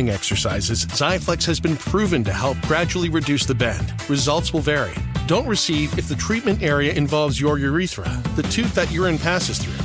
exercises, Xiaflex has been proven to help gradually reduce the bend. Results will vary. Don't receive if the treatment area involves your urethra, the tooth that urine passes through,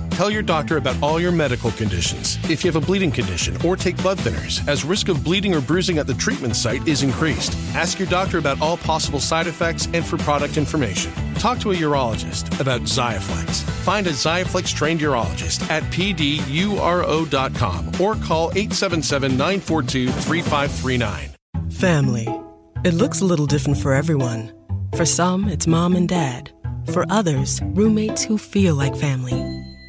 Tell your doctor about all your medical conditions. If you have a bleeding condition or take blood thinners, as risk of bleeding or bruising at the treatment site is increased. Ask your doctor about all possible side effects and for product information. Talk to a urologist about Xiaflex. Find a Xiaflex trained urologist at pduro.com or call 877 942 3539. Family. It looks a little different for everyone. For some, it's mom and dad. For others, roommates who feel like family.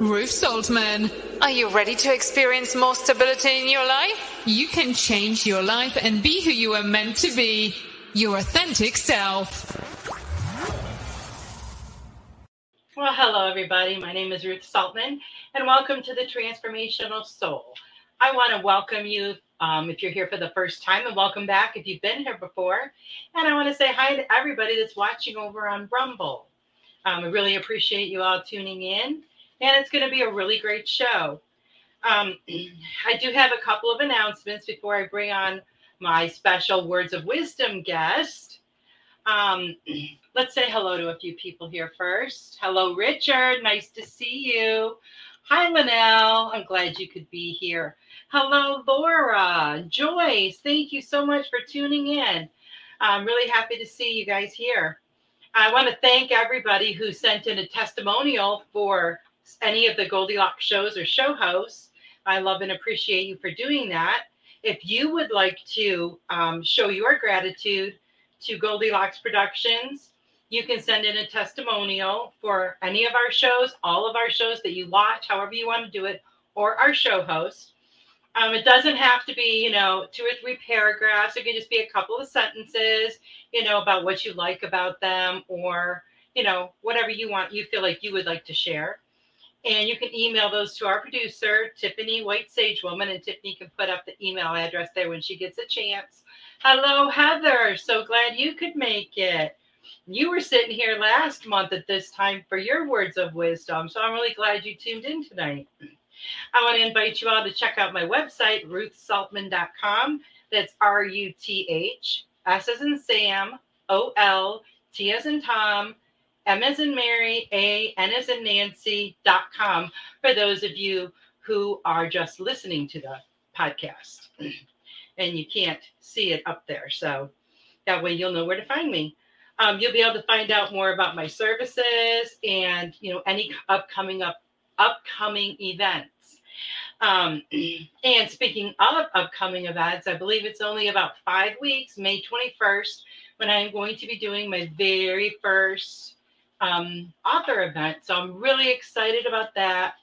Ruth Saltman. Are you ready to experience more stability in your life? You can change your life and be who you are meant to be, your authentic self. Well, hello, everybody. My name is Ruth Saltman, and welcome to the Transformational Soul. I want to welcome you um, if you're here for the first time, and welcome back if you've been here before. And I want to say hi to everybody that's watching over on Rumble. Um, I really appreciate you all tuning in and it's going to be a really great show. Um, I do have a couple of announcements before I bring on my special words of wisdom guest. Um, let's say hello to a few people here first. Hello, Richard. Nice to see you. Hi, Linnell. I'm glad you could be here. Hello, Laura. Joyce, thank you so much for tuning in. I'm really happy to see you guys here. I want to thank everybody who sent in a testimonial for any of the Goldilocks shows or show hosts. I love and appreciate you for doing that. If you would like to um, show your gratitude to Goldilocks Productions, you can send in a testimonial for any of our shows, all of our shows that you watch, however you want to do it, or our show host. Um, it doesn't have to be, you know, two or three paragraphs. It can just be a couple of sentences, you know, about what you like about them or, you know, whatever you want, you feel like you would like to share And you can email those to our producer, Tiffany White Sage Woman, and Tiffany can put up the email address there when she gets a chance. Hello, Heather. So glad you could make it. You were sitting here last month at this time for your words of wisdom. So I'm really glad you tuned in tonight. I want to invite you all to check out my website, ruthsaltman.com. That's R U T H S as in Sam, O L T as in Tom, M as in Mary, A, N as in Nancy.com for those of you who are just listening to the podcast and you can't see it up there. So that way you'll know where to find me. Um, you'll be able to find out more about my services and you know any upcoming up upcoming events. Um, and speaking of upcoming events, I believe it's only about five weeks, May 21st, when I'm going to be doing my very first um, author event. So I'm really excited about that.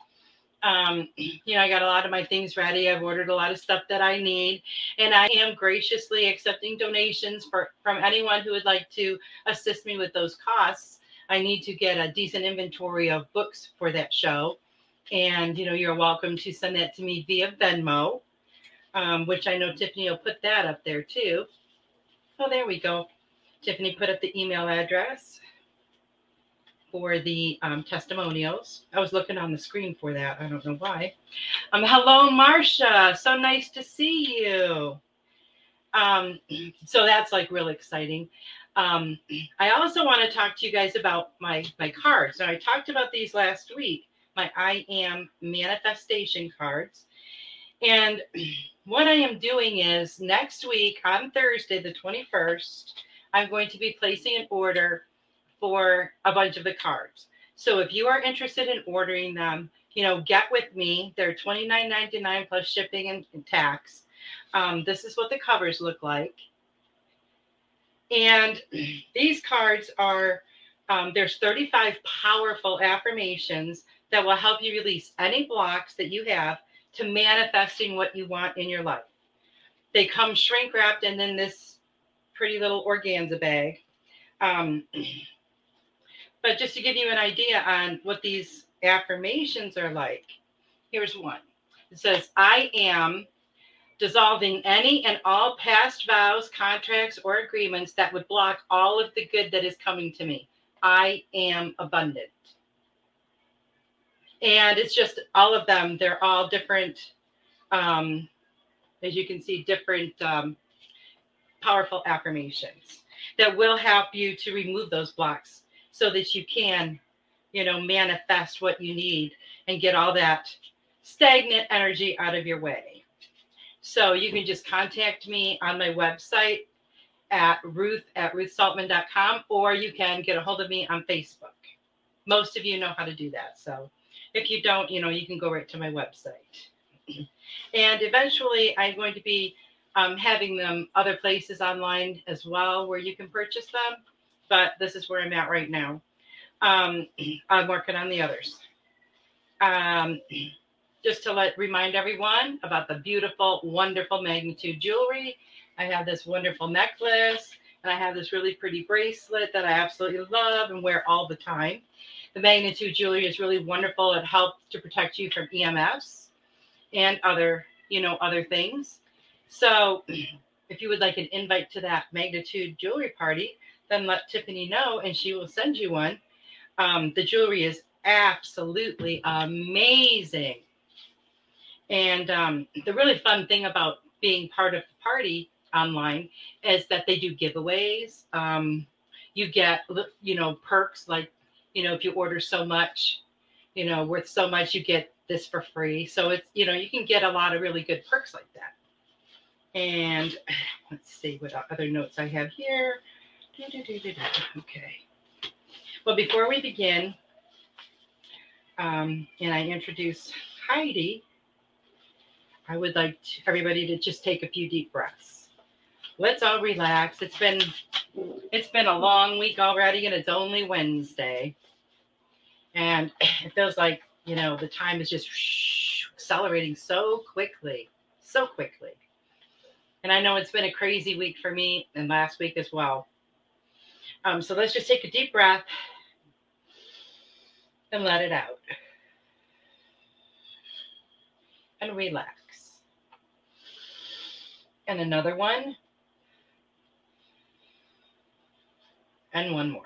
Um, you know, I got a lot of my things ready. I've ordered a lot of stuff that I need, and I am graciously accepting donations for from anyone who would like to assist me with those costs. I need to get a decent inventory of books for that show, and you know, you're welcome to send that to me via Venmo, um, which I know Tiffany will put that up there too. Oh, there we go. Tiffany put up the email address for the um, testimonials. I was looking on the screen for that. I don't know why. Um, hello, Marcia. So nice to see you. Um, so that's like really exciting. Um, I also want to talk to you guys about my my cards. Now I talked about these last week. My I am manifestation cards, and what I am doing is next week on Thursday, the twenty first. I'm going to be placing an order for a bunch of the cards. So if you are interested in ordering them, you know, get with me. They're $29.99 plus shipping and, tax. Um, this is what the covers look like. And these cards are, um, there's 35 powerful affirmations that will help you release any blocks that you have to manifesting what you want in your life. They come shrink wrapped and in this pretty little organza bag. Um, but just to give you an idea on what these affirmations are like, here's one. It says, I am dissolving any and all past vows, contracts, or agreements that would block all of the good that is coming to me. I am abundant. And it's just all of them, they're all different, um, as you can see, different um, powerful affirmations that will help you to remove those blocks so that you can, you know, manifest what you need and get all that stagnant energy out of your way. So you can just contact me on my website at ruth at ruthsaltman.com or you can get a hold of me on Facebook. Most of you know how to do that. So if you don't, you know, you can go right to my website. and eventually I'm going to be um, having them other places online as well where you can purchase them but this is where I'm at right now. Um, I'm working on the others. Um, just to let remind everyone about the beautiful, wonderful magnitude jewelry. I have this wonderful necklace and I have this really pretty bracelet that I absolutely love and wear all the time. The magnitude jewelry is really wonderful. It helps to protect you from EMFs and other, you know, other things. So if you would like an invite to that magnitude jewelry party, then let Tiffany know and she will send you one. Um, the jewelry is absolutely amazing. And um, the really fun thing about being part of the party online is that they do giveaways. Um, you get, you know, perks like, you know, if you order so much, you know, worth so much, you get this for free. So it's, you know, you can get a lot of really good perks like that. And let's see what other notes I have here. Okay. Well, before we begin, um, and I introduce Heidi, I would like to, everybody to just take a few deep breaths. Let's all relax. It's been it's been a long week already, and it's only Wednesday, and it feels like you know the time is just accelerating so quickly, so quickly. And I know it's been a crazy week for me, and last week as well. Um, so let's just take a deep breath and let it out. and relax. And another one. And one more.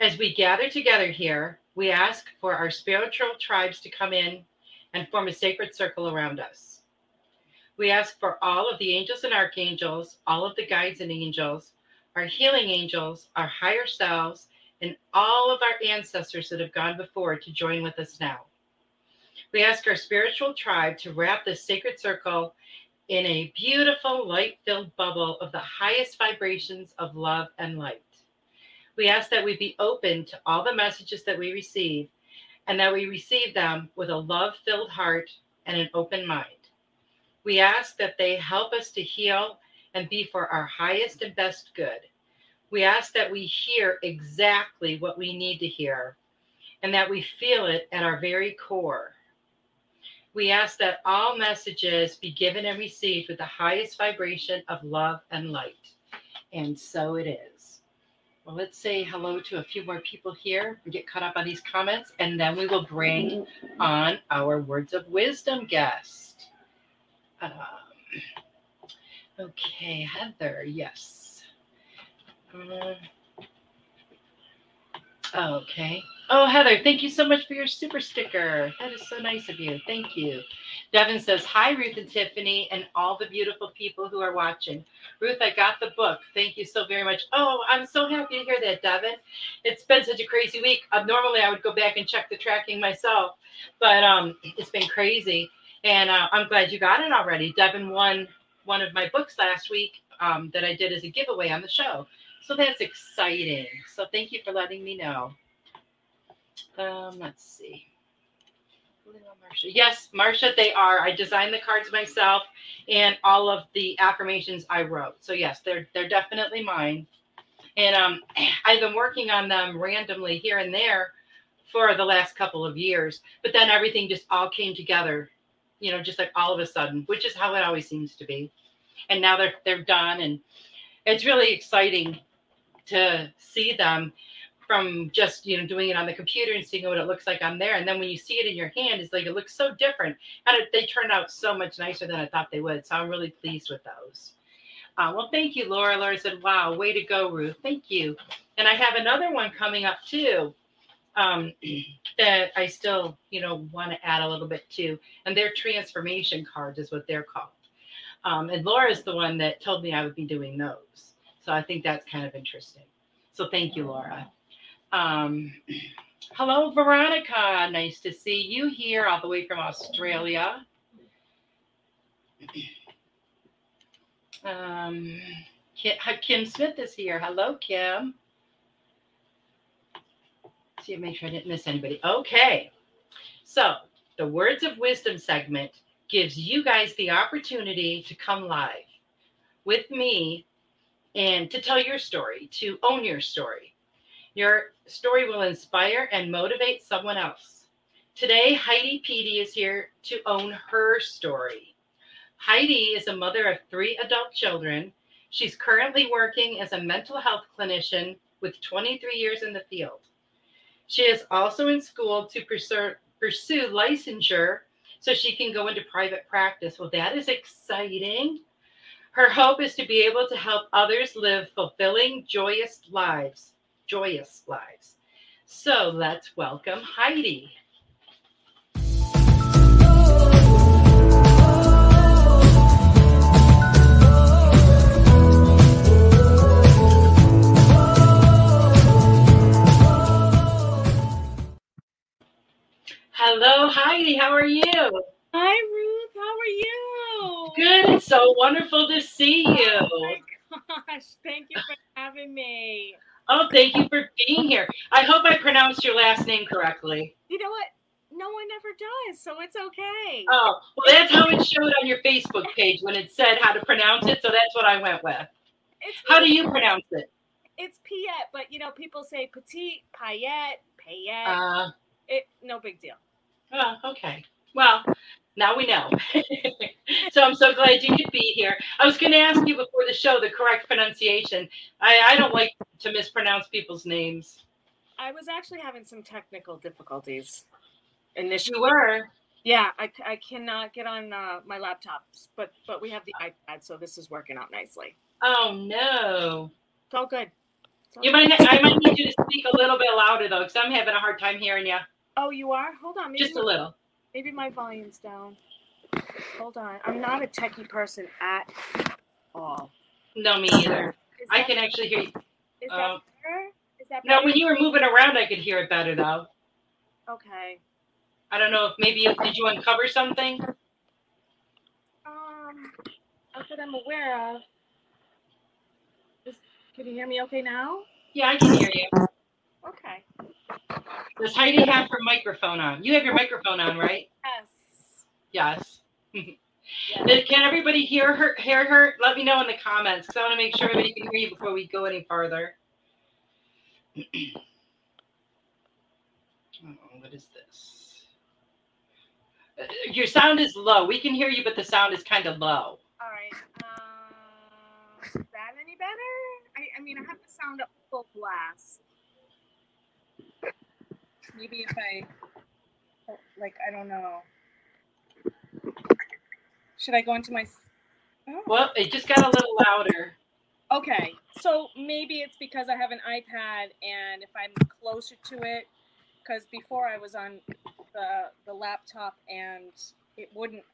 As we gather together here, we ask for our spiritual tribes to come in and form a sacred circle around us. We ask for all of the angels and archangels, all of the guides and angels, our healing angels, our higher selves, and all of our ancestors that have gone before to join with us now. We ask our spiritual tribe to wrap this sacred circle in a beautiful light filled bubble of the highest vibrations of love and light. We ask that we be open to all the messages that we receive and that we receive them with a love filled heart and an open mind. We ask that they help us to heal and be for our highest and best good. We ask that we hear exactly what we need to hear and that we feel it at our very core. We ask that all messages be given and received with the highest vibration of love and light. And so it is. Well, let's say hello to a few more people here and get caught up on these comments, and then we will bring on our words of wisdom guest. Um, okay, Heather, yes. Um, okay. Oh, Heather, thank you so much for your super sticker. That is so nice of you. Thank you. Devin says, Hi, Ruth and Tiffany, and all the beautiful people who are watching. Ruth, I got the book. Thank you so very much. Oh, I'm so happy to hear that, Devin. It's been such a crazy week. Uh, normally, I would go back and check the tracking myself, but um, it's been crazy. And uh, I'm glad you got it already. Devin won one of my books last week um, that I did as a giveaway on the show. So that's exciting. So thank you for letting me know. Um, let's see. Marcia. Yes, Marcia, they are. I designed the cards myself and all of the affirmations I wrote. So yes, they're they're definitely mine. And um, I've been working on them randomly here and there for the last couple of years. But then everything just all came together, you know, just like all of a sudden, which is how it always seems to be. And now they're they're done, and it's really exciting to see them from just you know doing it on the computer and seeing what it looks like on there. And then when you see it in your hand it's like it looks so different. And it, they turned out so much nicer than i thought they would. So i'm really pleased with those. Uh, well thank you laura. Laura said wow way to go ruth. Thank you. And i have another one coming up too um, that i still you know want to add a little bit to and their transformation cards is what they're called. Um, and laura's the one that told me i would be doing those. So i think that's kind of interesting. So thank you laura um, hello, Veronica. Nice to see you here, all the way from Australia. Um, Kim Smith is here. Hello, Kim. Let's See, make sure I didn't miss anybody. Okay. So, the Words of Wisdom segment gives you guys the opportunity to come live with me and to tell your story, to own your story. Your story will inspire and motivate someone else. Today, Heidi Petey is here to own her story. Heidi is a mother of three adult children. She's currently working as a mental health clinician with 23 years in the field. She is also in school to pursue, pursue licensure so she can go into private practice. Well, that is exciting. Her hope is to be able to help others live fulfilling, joyous lives joyous lives. So let's welcome Heidi. Hello, Heidi. How are you? Hi, Ruth. How are you? Good. It's so wonderful to see oh you. Oh my gosh. Thank you for having me. Oh, thank you for being here. I hope I pronounced your last name correctly. You know what? No one ever does, so it's okay. Oh, well, that's how it showed on your Facebook page when it said how to pronounce it. So that's what I went with. It's how do you pronounce it? It's Piet, but you know, people say petite, Payette, Payette. Uh, it, no big deal. Oh, okay. Well, now we know. so I'm so glad you could be here. I was going to ask you before the show the correct pronunciation. I, I don't like to mispronounce people's names. I was actually having some technical difficulties initially. You were. Yeah, I, I cannot get on uh, my laptops, but but we have the iPad, so this is working out nicely. Oh no. It's all good. It's all You good. might. I might need you to speak a little bit louder though, because I'm having a hard time hearing you. Oh, you are? Hold on. Just a little. Maybe my volume's down. Hold on. I'm not a techie person at all. No, me either. I can actually hear you. Is that um, better? Is that No, when you were moving around, I could hear it better though. Okay. I don't know if maybe you, did you uncover something? Um, not that I'm aware of. Is, can you hear me okay now? Yeah, I can hear you. Okay. Does Heidi have her microphone on? You have your microphone on, right? Yes. Yes. yes. Can everybody hear her? Hear her? Let me know in the comments I want to make sure everybody can hear you before we go any farther. oh, what is this? Uh, Your sound is low. We can hear you, but the sound is kind of low. All right. Uh, is that any better? I, I mean, I have the sound up full blast. Maybe if I, like, I don't know. Should I go into my? Oh. Well, it just got a little louder. Okay, so maybe it's because I have an iPad and if I'm closer to it, because before I was on the the laptop and it wouldn't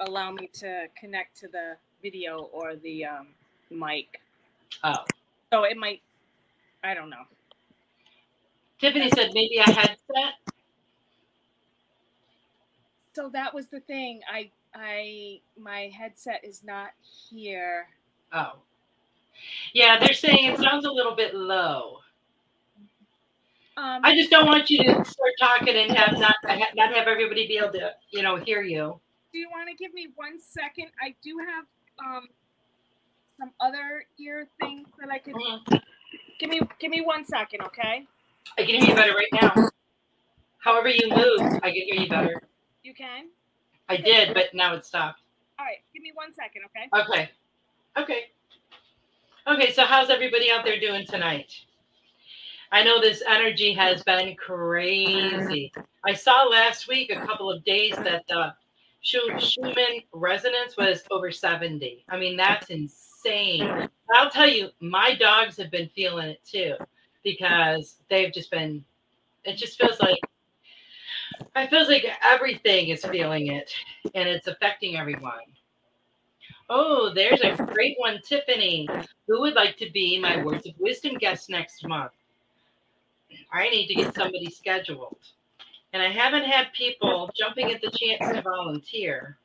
allow me to connect to the video or the um, mic, Oh, so it might. I don't know. Tiffany said maybe a headset. So that was the thing. I I my headset is not here. Oh, yeah. They're saying it sounds a little bit low. Um, I just don't want you to start talking and have not not have everybody be able to you know hear you. do you want to give me one second? I do have um some other ear things that I could give me. Give me one second, okay? I can hear you better right now. However you move, I can hear you better. You can. I did, but now it stopped. All right, give me one second, okay? Okay. Okay. Okay, so how's everybody out there doing tonight? I know this energy has been crazy. I saw last week a couple of days that the Schu- Schumann resonance was over 70. I mean, that's insane. I'll tell you, my dogs have been feeling it too because they've just been, it just feels like, it feels like everything is feeling it and it's affecting everyone. Oh, there's a great one, Tiffany. Who would like to be my Words of Wisdom guest next month? I need to get somebody scheduled. And I haven't had people jumping at the chance to volunteer.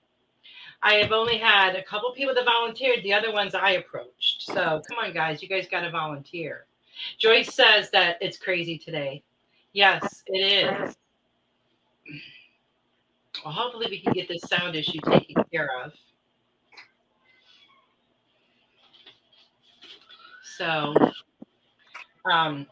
I have only had a couple people that volunteered, the other ones I approached. So come on, guys, you guys got to volunteer. Joyce says that it's crazy today. Yes, it is. Well, hopefully, we can get this sound issue taken care of. So, um,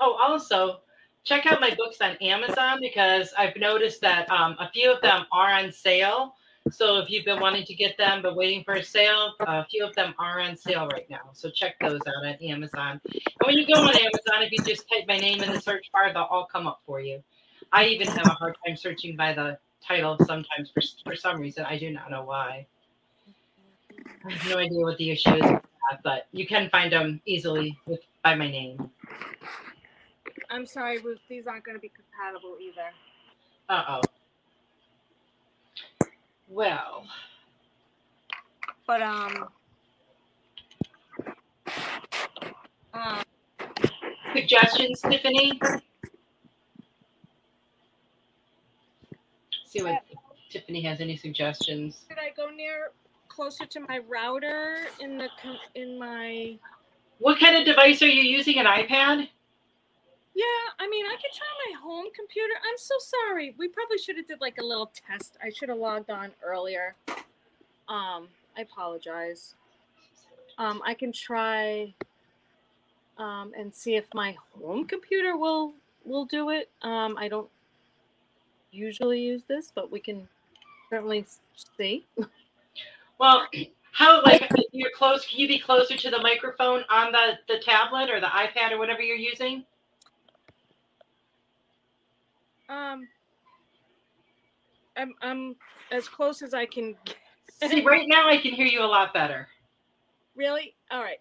oh, also check out my books on Amazon because I've noticed that um, a few of them are on sale. So if you've been wanting to get them but waiting for a sale, a few of them are on sale right now. So check those out on Amazon. And when you go on Amazon, if you just type my name in the search bar, they'll all come up for you. I even have a hard time searching by the title sometimes for, for some reason. I do not know why. I have no idea what the issue is, with that, but you can find them easily with by my name. I'm sorry, Ruth. These aren't going to be compatible either. Uh oh. Well, But um, um, suggestions, Tiffany? See what if Tiffany has any suggestions. should I go near closer to my router in the in my? What kind of device are you using? An iPad? Yeah, I mean, I could try my home computer. I'm so sorry. We probably should have did like a little test. I should have logged on earlier. Um, I apologize. Um, I can try um, and see if my home computer will will do it. Um, I don't. usually use this, but we can certainly see. Well, how like you're close? Can you be closer to the microphone on the the tablet or the iPad or whatever you're using? Um, I'm I'm as close as I can. Get. See, right now I can hear you a lot better. Really? All right.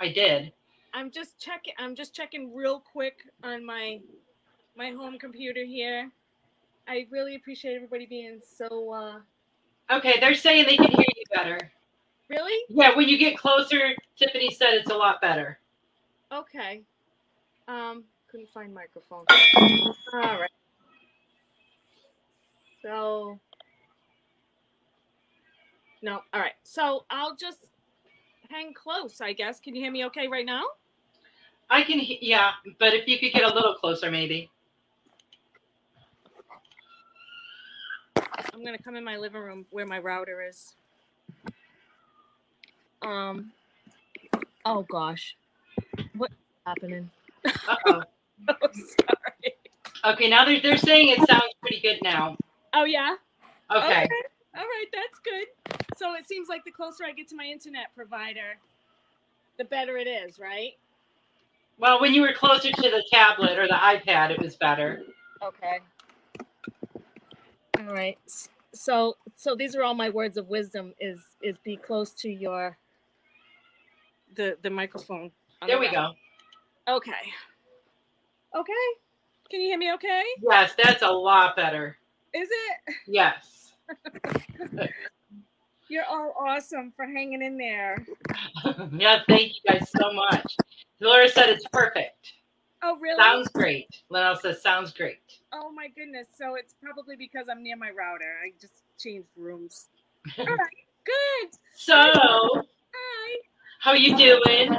I did. I'm just checking. I'm just checking real quick on my my home computer here. I really appreciate everybody being so. uh Okay, they're saying they can hear you better. Really? Yeah, when you get closer, Tiffany said it's a lot better. Okay. Um, couldn't find microphone. All right. So. No. All right. So I'll just hang close. I guess. Can you hear me okay right now? I can, he- yeah, but if you could get a little closer, maybe. I'm gonna come in my living room where my router is. Um. Oh gosh, what's happening? Uh-oh. Oh, sorry. Okay, now they're they're saying it sounds pretty good now. Oh yeah. Okay. All right, that's good. So it seems like the closer I get to my internet provider, the better it is, right? Well, when you were closer to the tablet or the iPad, it was better. Okay. All right. So so these are all my words of wisdom is is be close to your the the microphone. There the we go. Okay. Okay. Can you hear me okay? Yes, that's a lot better. Is it? Yes. You're all awesome for hanging in there. yeah, thank you guys so much. Laura said it's perfect. Oh, really? Sounds great. Linnell says sounds great. Oh my goodness. So it's probably because I'm near my router. I just changed rooms. All right. Good. So, Hi. how are you doing?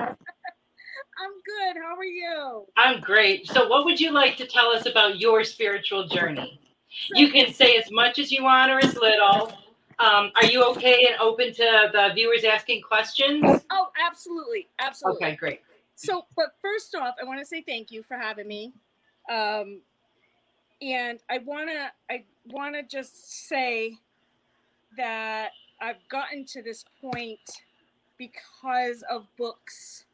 I'm good. How are you? I'm great. So, what would you like to tell us about your spiritual journey? You can say as much as you want or as little. Um, are you okay and open to the viewers asking questions? Oh, absolutely. Absolutely. Okay, great. So, but first off, I want to say thank you for having me. Um, and I want to I want to just say that I've gotten to this point because of books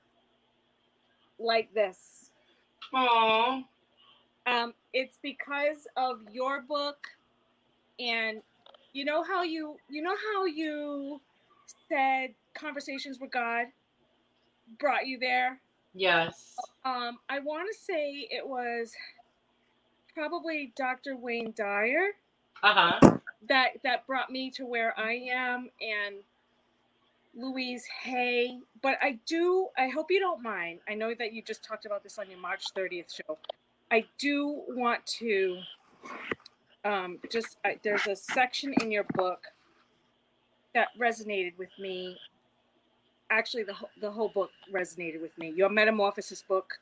like this. Aww. Um, it's because of your book, and you know how you you know how you said conversations with God brought you there. Yes. Um, I want to say it was probably Dr. Wayne Dyer Uh huh. that that brought me to where I am, and Louise Hay. But I do. I hope you don't mind. I know that you just talked about this on your March 30th show. I do want to um, just. I, there's a section in your book that resonated with me. Actually, the the whole book resonated with me. Your Metamorphosis book.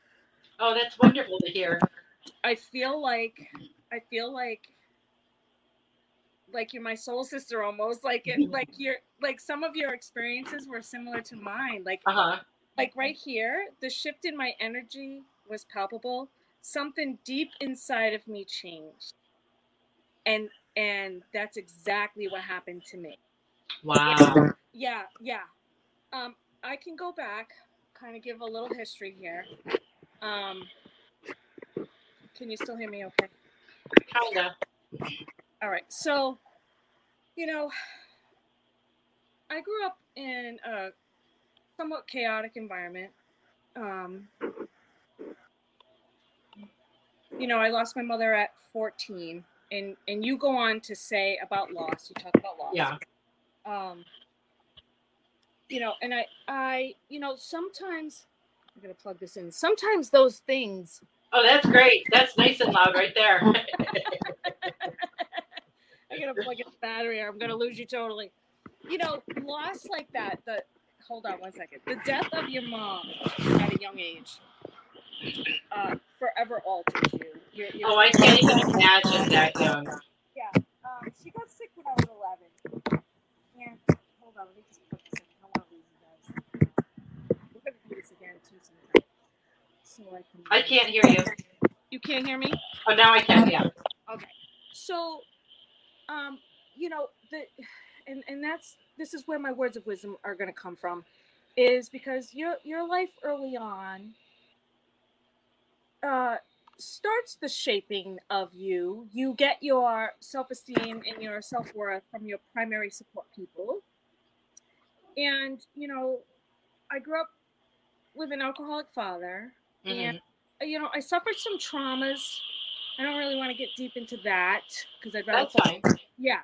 Oh, that's wonderful to hear. I feel like I feel like like you're my soul sister almost like it like you're like some of your experiences were similar to mine like Uh huh. like right here the shift in my energy was palpable something deep inside of me changed and and that's exactly what happened to me Wow. yeah yeah um i can go back kind of give a little history here um can you still hear me okay Kinda. All right. So, you know, I grew up in a somewhat chaotic environment. Um, you know, I lost my mother at 14, and and you go on to say about loss. You talk about loss. Yeah. Um, you know, and I I you know sometimes I'm gonna plug this in. Sometimes those things Oh, that's great. That's nice and loud right there. I gotta plug in the battery or I'm gonna lose you totally. You know, loss like that, the hold on one second. The death of your mom at a young age uh, forever alters you. You're, you're, oh, I can't even imagine that young. Yeah. Um, she got sick when I was 11. And hold on, let me just put this in. I don't want to lose you guys. We're gonna do this again too sometime. So I can. I can't hear you. You can't hear me? Oh, now I can. Yeah. Okay. So um you know the and and that's this is where my words of wisdom are going to come from is because your your life early on uh starts the shaping of you. You get your self-esteem and your self-worth from your primary support people. And you know i grew up with an alcoholic father. And uh, you know i suffered some traumas i don't really want to get deep into that because i'd rather That's fine. yeah.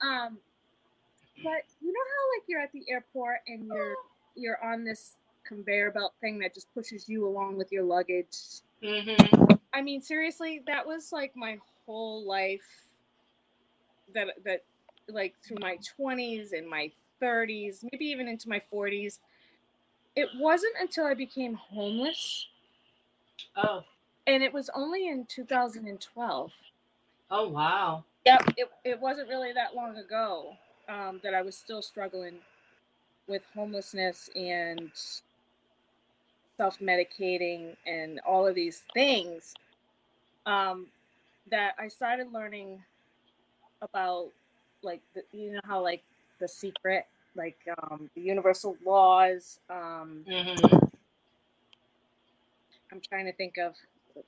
Um, but you know how like you're at the airport and you're you're on this conveyor belt thing that just pushes you along with your luggage. Mm-hmm. I mean, seriously, that was like my whole life. That that like through my twenties and my thirties, maybe even into my forties. It wasn't until I became homeless, Oh, and it was only in 2012 oh wow. Yep, it, it wasn't really that long ago um, that I was still struggling with homelessness and self medicating and all of these things. Um, that I started learning about, like, the, you know, how, like, the secret, like, um, the universal laws. Um, Mm-hmm. I'm trying to think of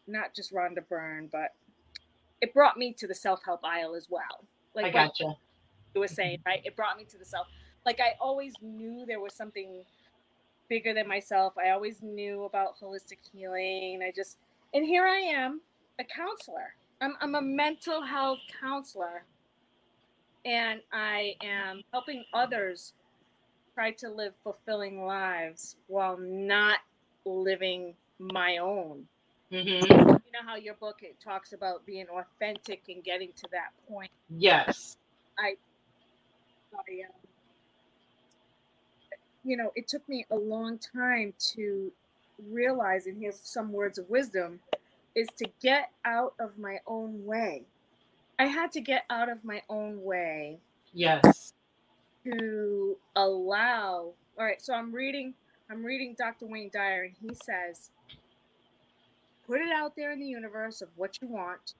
not just Rhonda Byrne, but it brought me to the self help aisle as well. Like I gotcha. you were saying, mm-hmm. right? It brought me to the self. Like I always knew there was something bigger than myself. I always knew about holistic healing. I just, and here I am, a counselor. I'm, I'm a mental health counselor, and I am helping others try to live fulfilling lives while not living my own Mm-hmm. you know how your book it talks about being authentic and getting to that point Yes. i, I um, you know it took me a long time to realize and here's some words of wisdom is to get out of my own way i had to get out of my own way Yes. to allow all right so i'm reading i'm reading dr wayne dyer and he says put it out there in the universe of what you want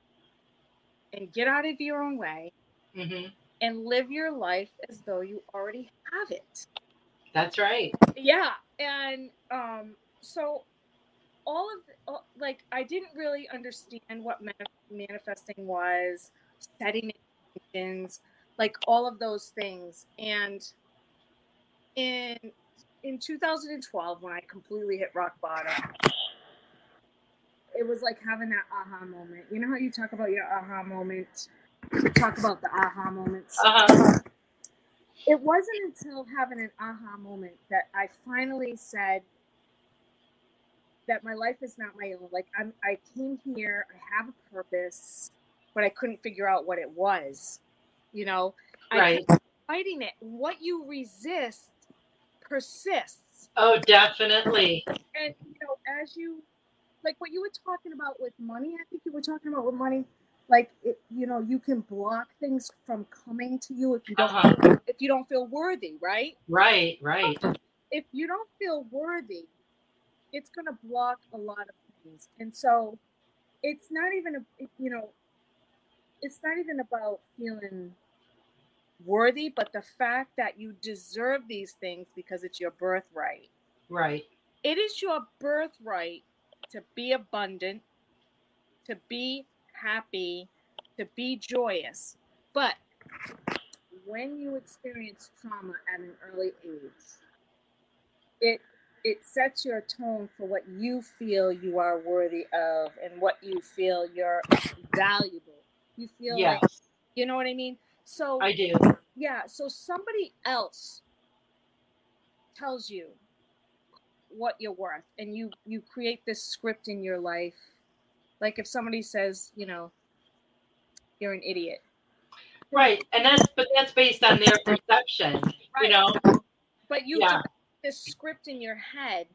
and get out of your own way Mm-hmm. and live your life as though you already have it That's right. yeah and um so all of the, like i didn't really understand what manifesting was setting intentions like all of those things and in in 2012 when i completely hit rock bottom it was like having that aha moment you know how you talk about your aha moment you talk about the aha moments Uh-huh. it wasn't until having an aha moment that I finally said that my life is not my own. Like I'm, I came here, I have a purpose, but I couldn't figure out what it was. You know, I Right. kept fighting it. What you resist persists. Oh, definitely. And you know, as you like what you were talking about with money, I think you were talking about with money. Like it, you know, you can block things from coming to you if you don't Uh-huh. if you don't feel worthy, right? Right, right. if you don't feel worthy, it's going to block a lot of things. And so it's not even, a, you know, it's not even about feeling worthy, but the fact that you deserve these things because it's your birthright. Right. It is your birthright to be abundant, to be happy, to be joyous. But when you experience trauma at an early age, it it sets your tone for what you feel you are worthy of and what you feel you're valuable. You feel like you know what I mean? So I do. yeah, so somebody else tells you what you're worth and you you create this script in your life. Like if somebody says, you know, you're an idiot. Right. And that's but that's based on their perception. You know? But you Yeah. this script in your head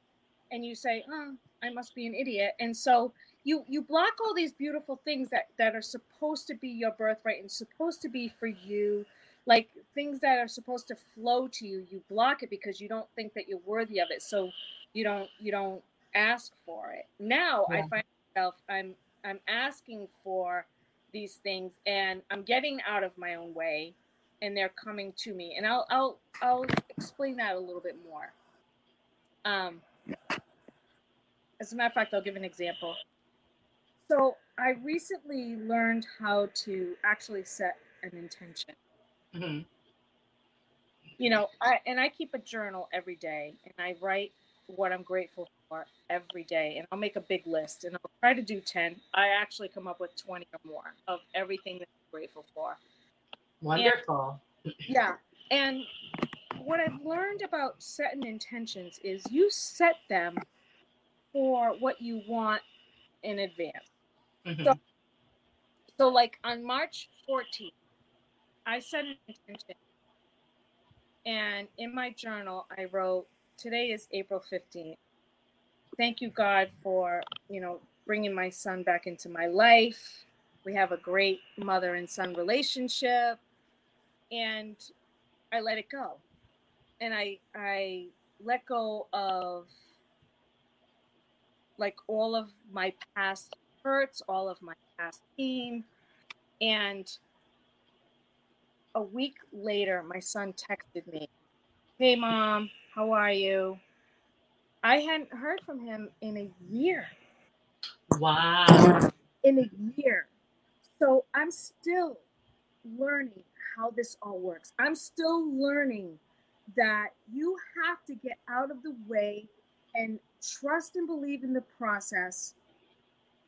and you say, "Oh, I must be an idiot." And so you you block all these beautiful things that that are supposed to be your birthright and supposed to be for you. Like things that are supposed to flow to you, you block it because you don't think that you're worthy of it. So you don't you don't ask for it. Now I find myself I'm I'm asking for these things and I'm getting out of my own way and they're coming to me. And I'll I'll I'll explain that a little bit more. Um as a matter of fact, I'll give an example. So I recently learned how to actually set an intention. hmm You know, I and I keep a journal every day and I write what I'm grateful for every day and I'll make a big list and I'll try to do 10. I actually come up with 20 or more of everything that I'm grateful for. Wonderful. Yeah. And what I've learned about setting intentions is you set them for what you want in advance. Mhm. So, so like on March 14th, I set an intention. And in my journal, I wrote, today is April 15th. Thank you, God, for, you know, bringing my son back into my life. We have a great mother and son relationship. And I let it go. And I I let go of like all of my past hurts, all of my past pain. And a week later, my son texted me, Hey, mom, how are you? I hadn't heard from him in a year. Wow. In a year. So I'm still learning how this all works. I'm still learning that you have to get out of the way and trust and believe in the process.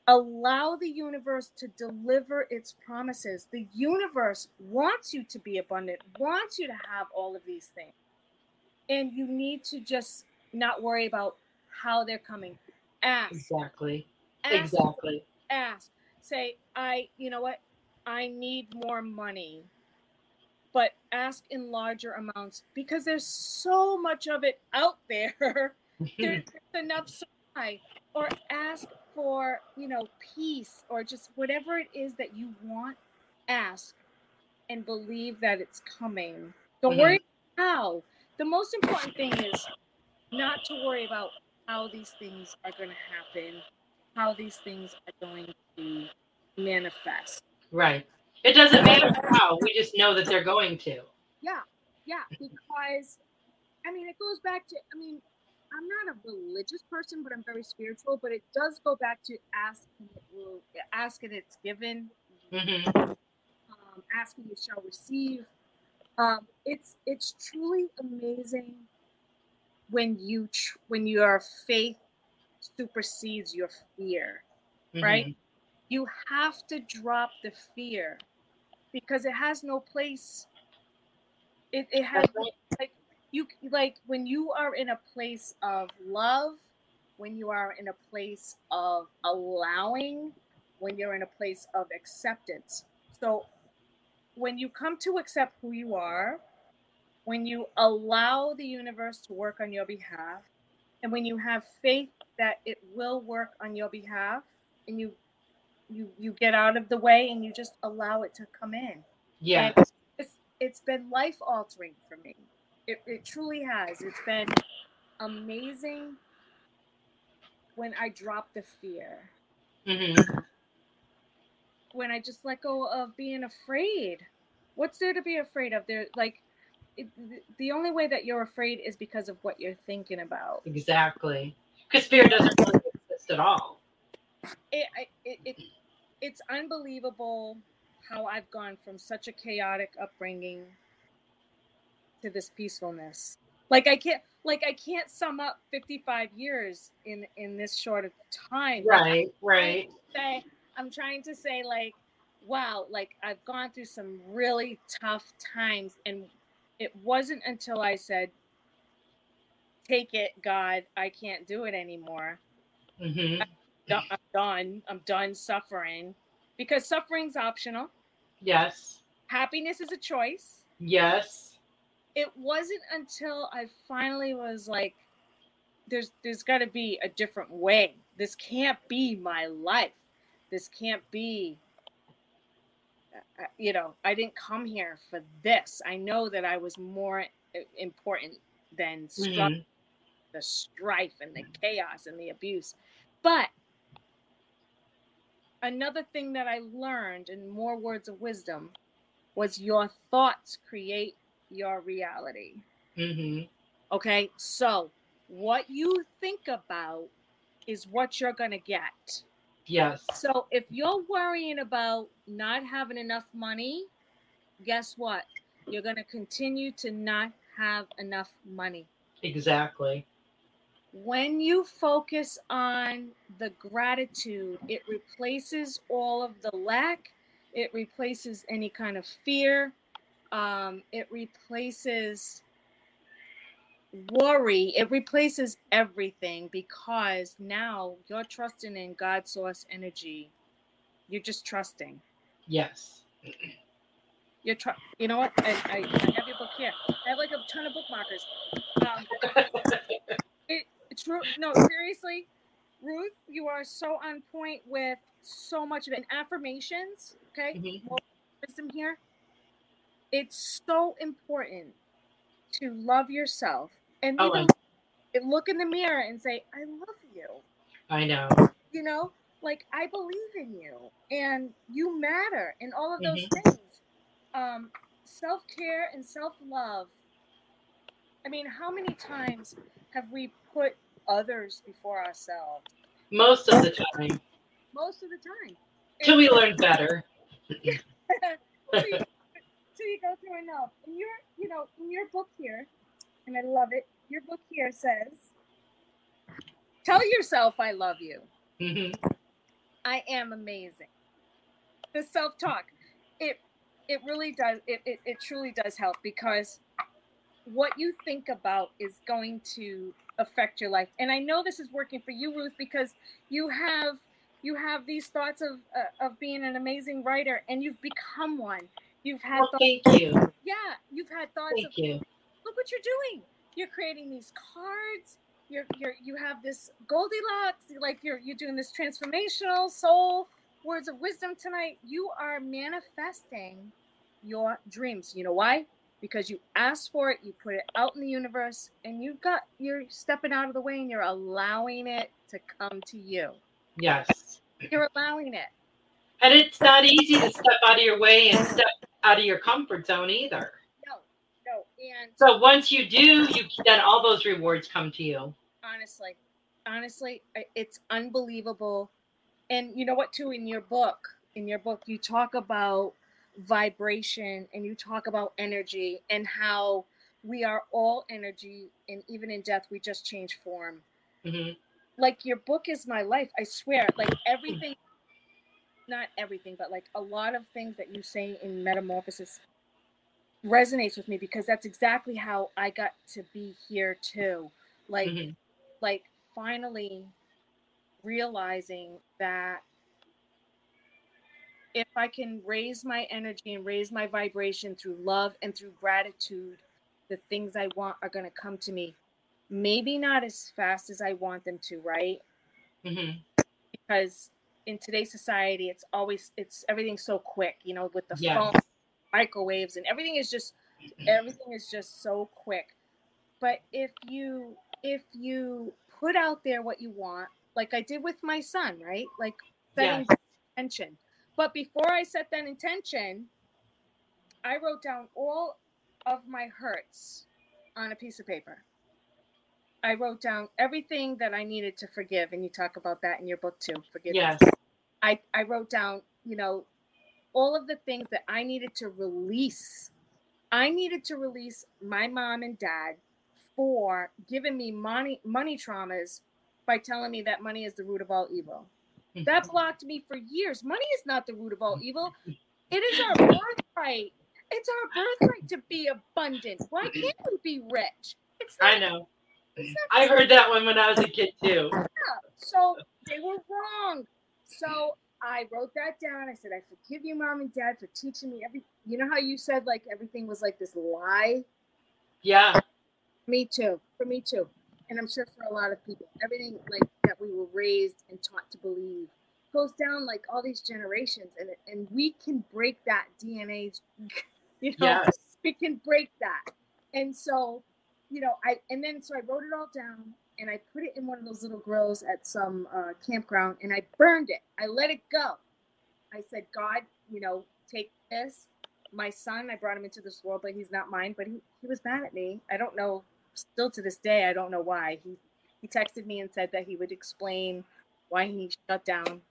Allow the universe to deliver its promises. The universe wants you to be abundant, wants you to have all of these things. And you need to just not worry about how they're coming. Ask. Exactly. Ask Exactly. ask say i you know what i need more money but ask in larger amounts because there's so much of it out there there's enough supply or ask for you know peace or just whatever it is that you want ask and believe that it's coming don't Mhm. worry how the most important thing is not to worry about how these things are going to happen how these things are going to manifest Right. It doesn't matter how. We just know that they're going to. yeah yeah because i mean it goes back to i mean i'm not a religious person but i'm very spiritual but it does go back to ask and it will ask and it's given hmm um, ask and you shall receive um, it's it's truly amazing when you tr- when your faith supersedes your fear right? You have to drop the fear because it has no place. It, it has like you like when you are in a place of love when you are in a place of allowing when you're in a place of acceptance. So when you come to accept who you are when you allow the universe to work on your behalf and when you have faith that it will work on your behalf and you you you get out of the way and you just allow it to come in. Yeah. and it's it's been life altering for me. It, it truly has. It's been amazing when i drop the fear. Hmm when i just let go of being afraid what's there to be afraid of there like it, the only way that you're afraid is because of what you're thinking about Exactly. Because fear doesn't really exist at all. it, it, it it's unbelievable how I've gone from such a chaotic upbringing to this peacefulness. Like I can't like I can't sum up 55 years in in this short of time. Right. Right. I'm trying to say like wow, like I've gone through some really tough times and it wasn't until I said take it God, I can't do it anymore hmm I'm done. I'm done suffering because suffering's optional. Yes. Happiness is a choice. Yes. It wasn't until I finally was like, "There's, there's got to be a different way. This can't be my life. This can't be." uh, uh, You know, I didn't come here for this. I know that I was more important than Mhm. the strife and the chaos and the abuse. But another thing that I learned in more words of wisdom was your thoughts create your reality. Mm-hmm. Okay, so what you think about is what you're going to get. Yes. So if you're worrying about not having enough money, guess what? You're going to continue to not have enough money. Exactly. When you focus on the gratitude, it replaces all of the lack, it replaces any kind of fear, um, it replaces worry it replaces everything because now you're trusting in god's source energy. You're just trusting. Yes. you're tr- you know what? I, I, I have your book here. I have like a ton of bookmarkers um it, it's true no seriously ruth you are so on point with so much of it. And affirmations okay Mhm. wisdom here. It's so important to love yourself and Oh, look in the mirror and say i love you I know. you know like i believe in you and you matter and all of those Mhm. things um self-care and self-love i mean how many times have we put others before ourselves Most of the time. most of the time Till we learn better. till you, till you go through enough and your you know in your book here and i love it your book here says tell yourself i love you hmm I am amazing. The self talk, it it really does it, it it truly does help because what you think about is going to affect your life. And I know this is working for you, Ruth, because you have you have these thoughts of uh, of being an amazing writer, and you've become one. You've had Well, thoughts, thank you. yeah, you've had thoughts of Thank you. Look what you're doing. You're creating these cards. You're you're you have this Goldilocks, like you're you're doing this transformational soul words of wisdom tonight. You are manifesting your dreams. You know why? Because you asked for it, you put it out in the universe, and you've got you're stepping out of the way and you're allowing it to come to you. Yes. You're allowing it. And it's not easy to step out of your way and step out of your comfort zone either. And So once you do, you then all those rewards come to you. honestly honestly it's unbelievable. And you know what too in your book in your book you talk about vibration and you talk about energy and how we are all energy and even in death we just change form. Hmm like your book is my life i swear like everything not everything but like a lot of things that you say in metamorphosis resonates with me because that's exactly how i got to be here too like Mhm. like finally realizing that if I can raise my energy and raise my vibration through love and through gratitude, the things I want are going to come to me. Maybe not as fast as I want them to, right? hmm Because in today's society, it's always it's everything's so quick, you know, with the Yes. phone, microwaves, and everything is just everything is just so quick. But if you if you put out there what you want, like I did with my son, right? Like setting intention. But before I set that intention, I wrote down all of my hurts on a piece of paper. I wrote down everything that I needed to forgive, and you talk about that in your book too. Forgiveness. Yes. I, I wrote down, you know, all of the things that I needed to release. I needed to release my mom and dad for giving me money money traumas by telling me that money is the root of all evil. That blocked me for years. Money is not the root of all evil. It is our birthright. It's our birthright to be abundant. Why can't we be rich? It's not, I know. it's I heard that one when I was a kid too. so they were wrong. So I wrote that down. I said, I forgive you, mom and dad, for teaching me every. You know how you said like everything was like this lie? Yeah. Me too. For me too. And I'm sure for a lot of people, everything like that we were raised and taught to believe goes down like all these generations, and and we can break that DNA. You know, Yes. we can break that. And so, you know, I and then so I wrote it all down and I put it in one of those little grills at some uh, campground and I burned it. I let it go. I said, God, you know, take this. My son, I brought him into this world, but he's not mine. But he, he was mad at me. I don't know. Still to this day, I don't know why. He he texted me and said that he would explain why he shut down.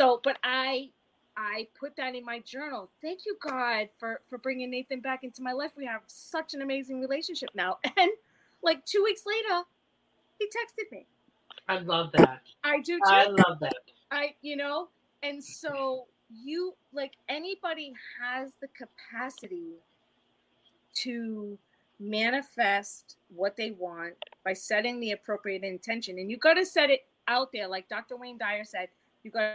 So, but I I put that in my journal. Thank you, God, for for bringing Nathan back into my life. We have such an amazing relationship now. And like two weeks later, he texted me. I love that. I do too. I love that. I, you know, and so you like anybody has the capacity to manifest what they want by setting the appropriate intention. And you got to set it out there. Like Dr. Wayne Dyer said, you got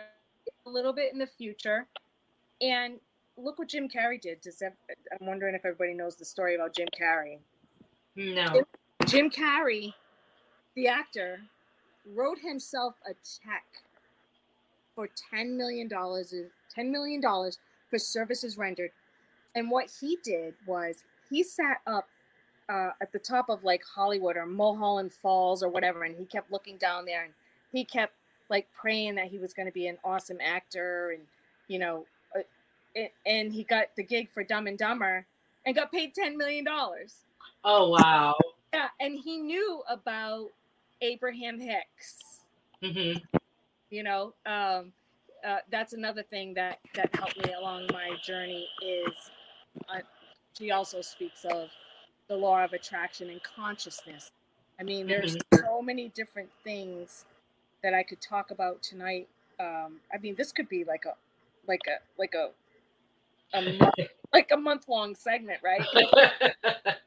a little bit in the future. And look what Jim Carrey did. Does that, I'm wondering if everybody knows the story about Jim Carrey. No. Jim, Jim Carrey, the actor, wrote himself a check for $10 million, $10 million for services rendered. And what he did was he sat up uh, at the top of like Hollywood or Mulholland Falls or whatever, and he kept looking down there and he kept like praying that he was going to be an awesome actor and, you know, uh, and he got the gig for Dumb and Dumber and got paid $10 million. Oh, wow. Yeah, and he knew about Abraham Hicks. Mm-hmm. You know, um, uh, that's another thing that that helped me along my journey. Is uh, she also speaks of the law of attraction and consciousness. I mean, there's so many different things that I could talk about tonight. Um, I mean, this could be like a like a like a a month, like a month long segment, right?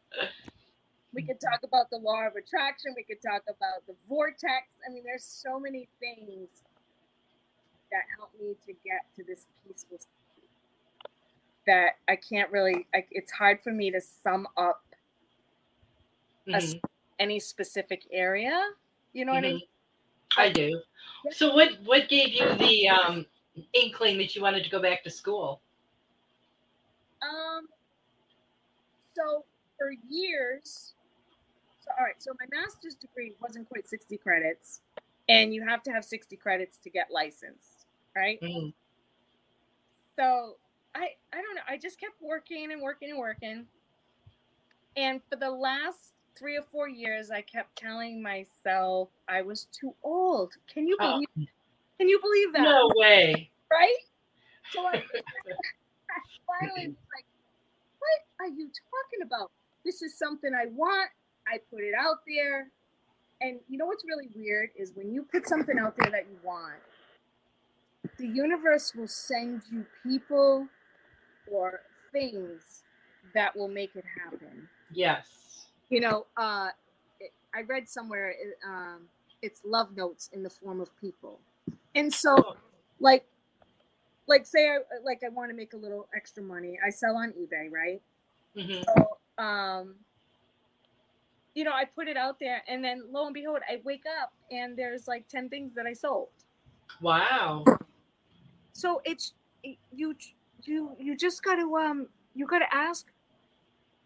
we could talk about the law of attraction. We could talk about the vortex. I mean, there's so many things that help me to get to this peaceful state that I can't really. I, it's hard for me to sum up a s- Mhm. any specific area. You know what I Mhm. mean? I do. So what what gave you the um inkling that you wanted to go back to school? Um. So for years, so all right. So my master's degree wasn't quite sixty credits, and you have to have sixty credits to get licensed, right? Mhm. So I I don't know. I just kept working and working and working, and for the last three or four years, I kept telling myself I was too old. Can you Oh. believe? Can you believe that? No way. right? So I, I finally was like, what are you talking about? This is something I want. I put it out there. And you know what's really weird is when you put something out there that you want, the universe will send you people or things that will make it happen. Yes. You know, uh, it, I read somewhere it, um, it's love notes in the form of people. And so, like, like say I like I want to make a little extra money. I sell on eBay, right? Mhm. So, um, you know, I put it out there, and then lo and behold, I wake up and there's like ten things that I sold. Wow. So it's you you you just got to um you got to ask,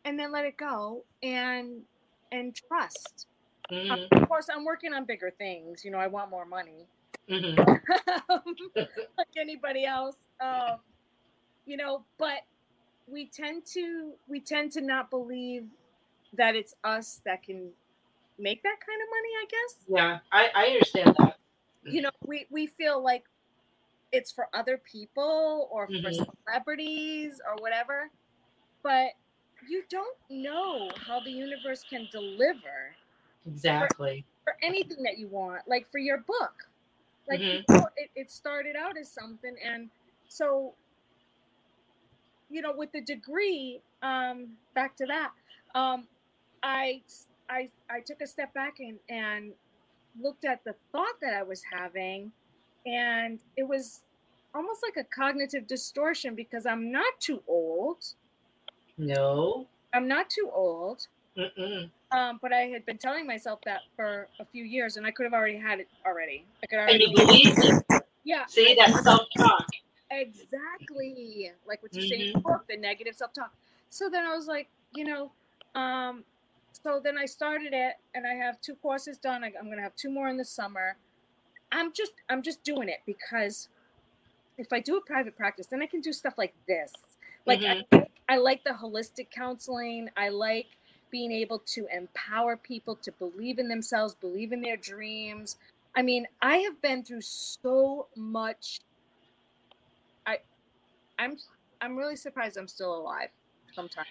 and then let it go and and trust. Mhm. Of course, I'm working on bigger things. You know, I want more money. Mhm. like anybody else. Um, you know, but we tend to we tend to not believe that it's us that can make that kind of money, I guess. Yeah, I, I understand that. You know, we, we feel like it's for other people or for Mhm. celebrities or whatever. But you don't know how the universe can deliver Exactly. for anything that you want, like for your book. Like Mhm. know, it, it started out as something, and so you know, with the degree, um, back to that, um, I I I took a step back and and looked at the thought that I was having, and it was almost like a cognitive distortion because I'm not too old. No. I'm not too old. Mm-mm. Um, but I had been telling myself that for a few years, and I could have already had it already. I could And already, you believe it. yeah, See that self talk. exactly like what you're saying. Mhm. in the The negative self-talk. So then I was like, you know, um, so then I started it, and I have two courses done. I, I'm going to have two more in the summer. I'm just, I'm just doing it because if I do a private practice, then I can do stuff like this. Like Mhm. I, I like the holistic counseling. I like being able to empower people to believe in themselves, believe in their dreams. I mean, I have been through so much. I, I'm, I'm really surprised I'm still alive. Sometimes,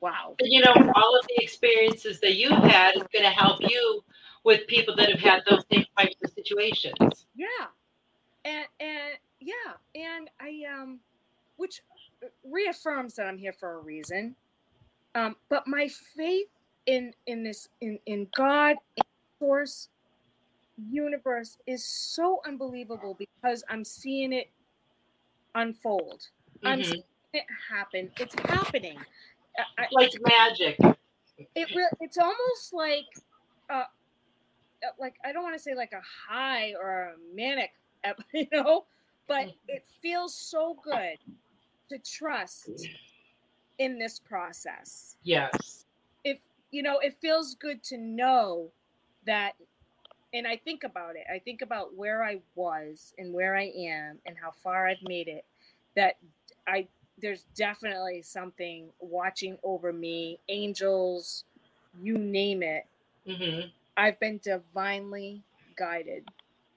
wow. But you know, all of the experiences that you've had is going to help you with people that have had those same types of situations. Yeah, and and yeah, and I um, which reaffirms that I'm here for a reason. Um, but my faith in in this in in God, in Source, universe is so unbelievable because I'm seeing it unfold. I'm Mhm. seeing it happen. It's happening. I- Like magic. it re- it's almost like uh uh, like I don't want to say like a high or a manic, you know, but it feels so good to trust in this process. Yes. If you know, it feels good to know that and I think about it. I think about where I was and where I am and how far I've made it that I there's definitely something watching over me, angels, you name it. hmm I've been divinely guided.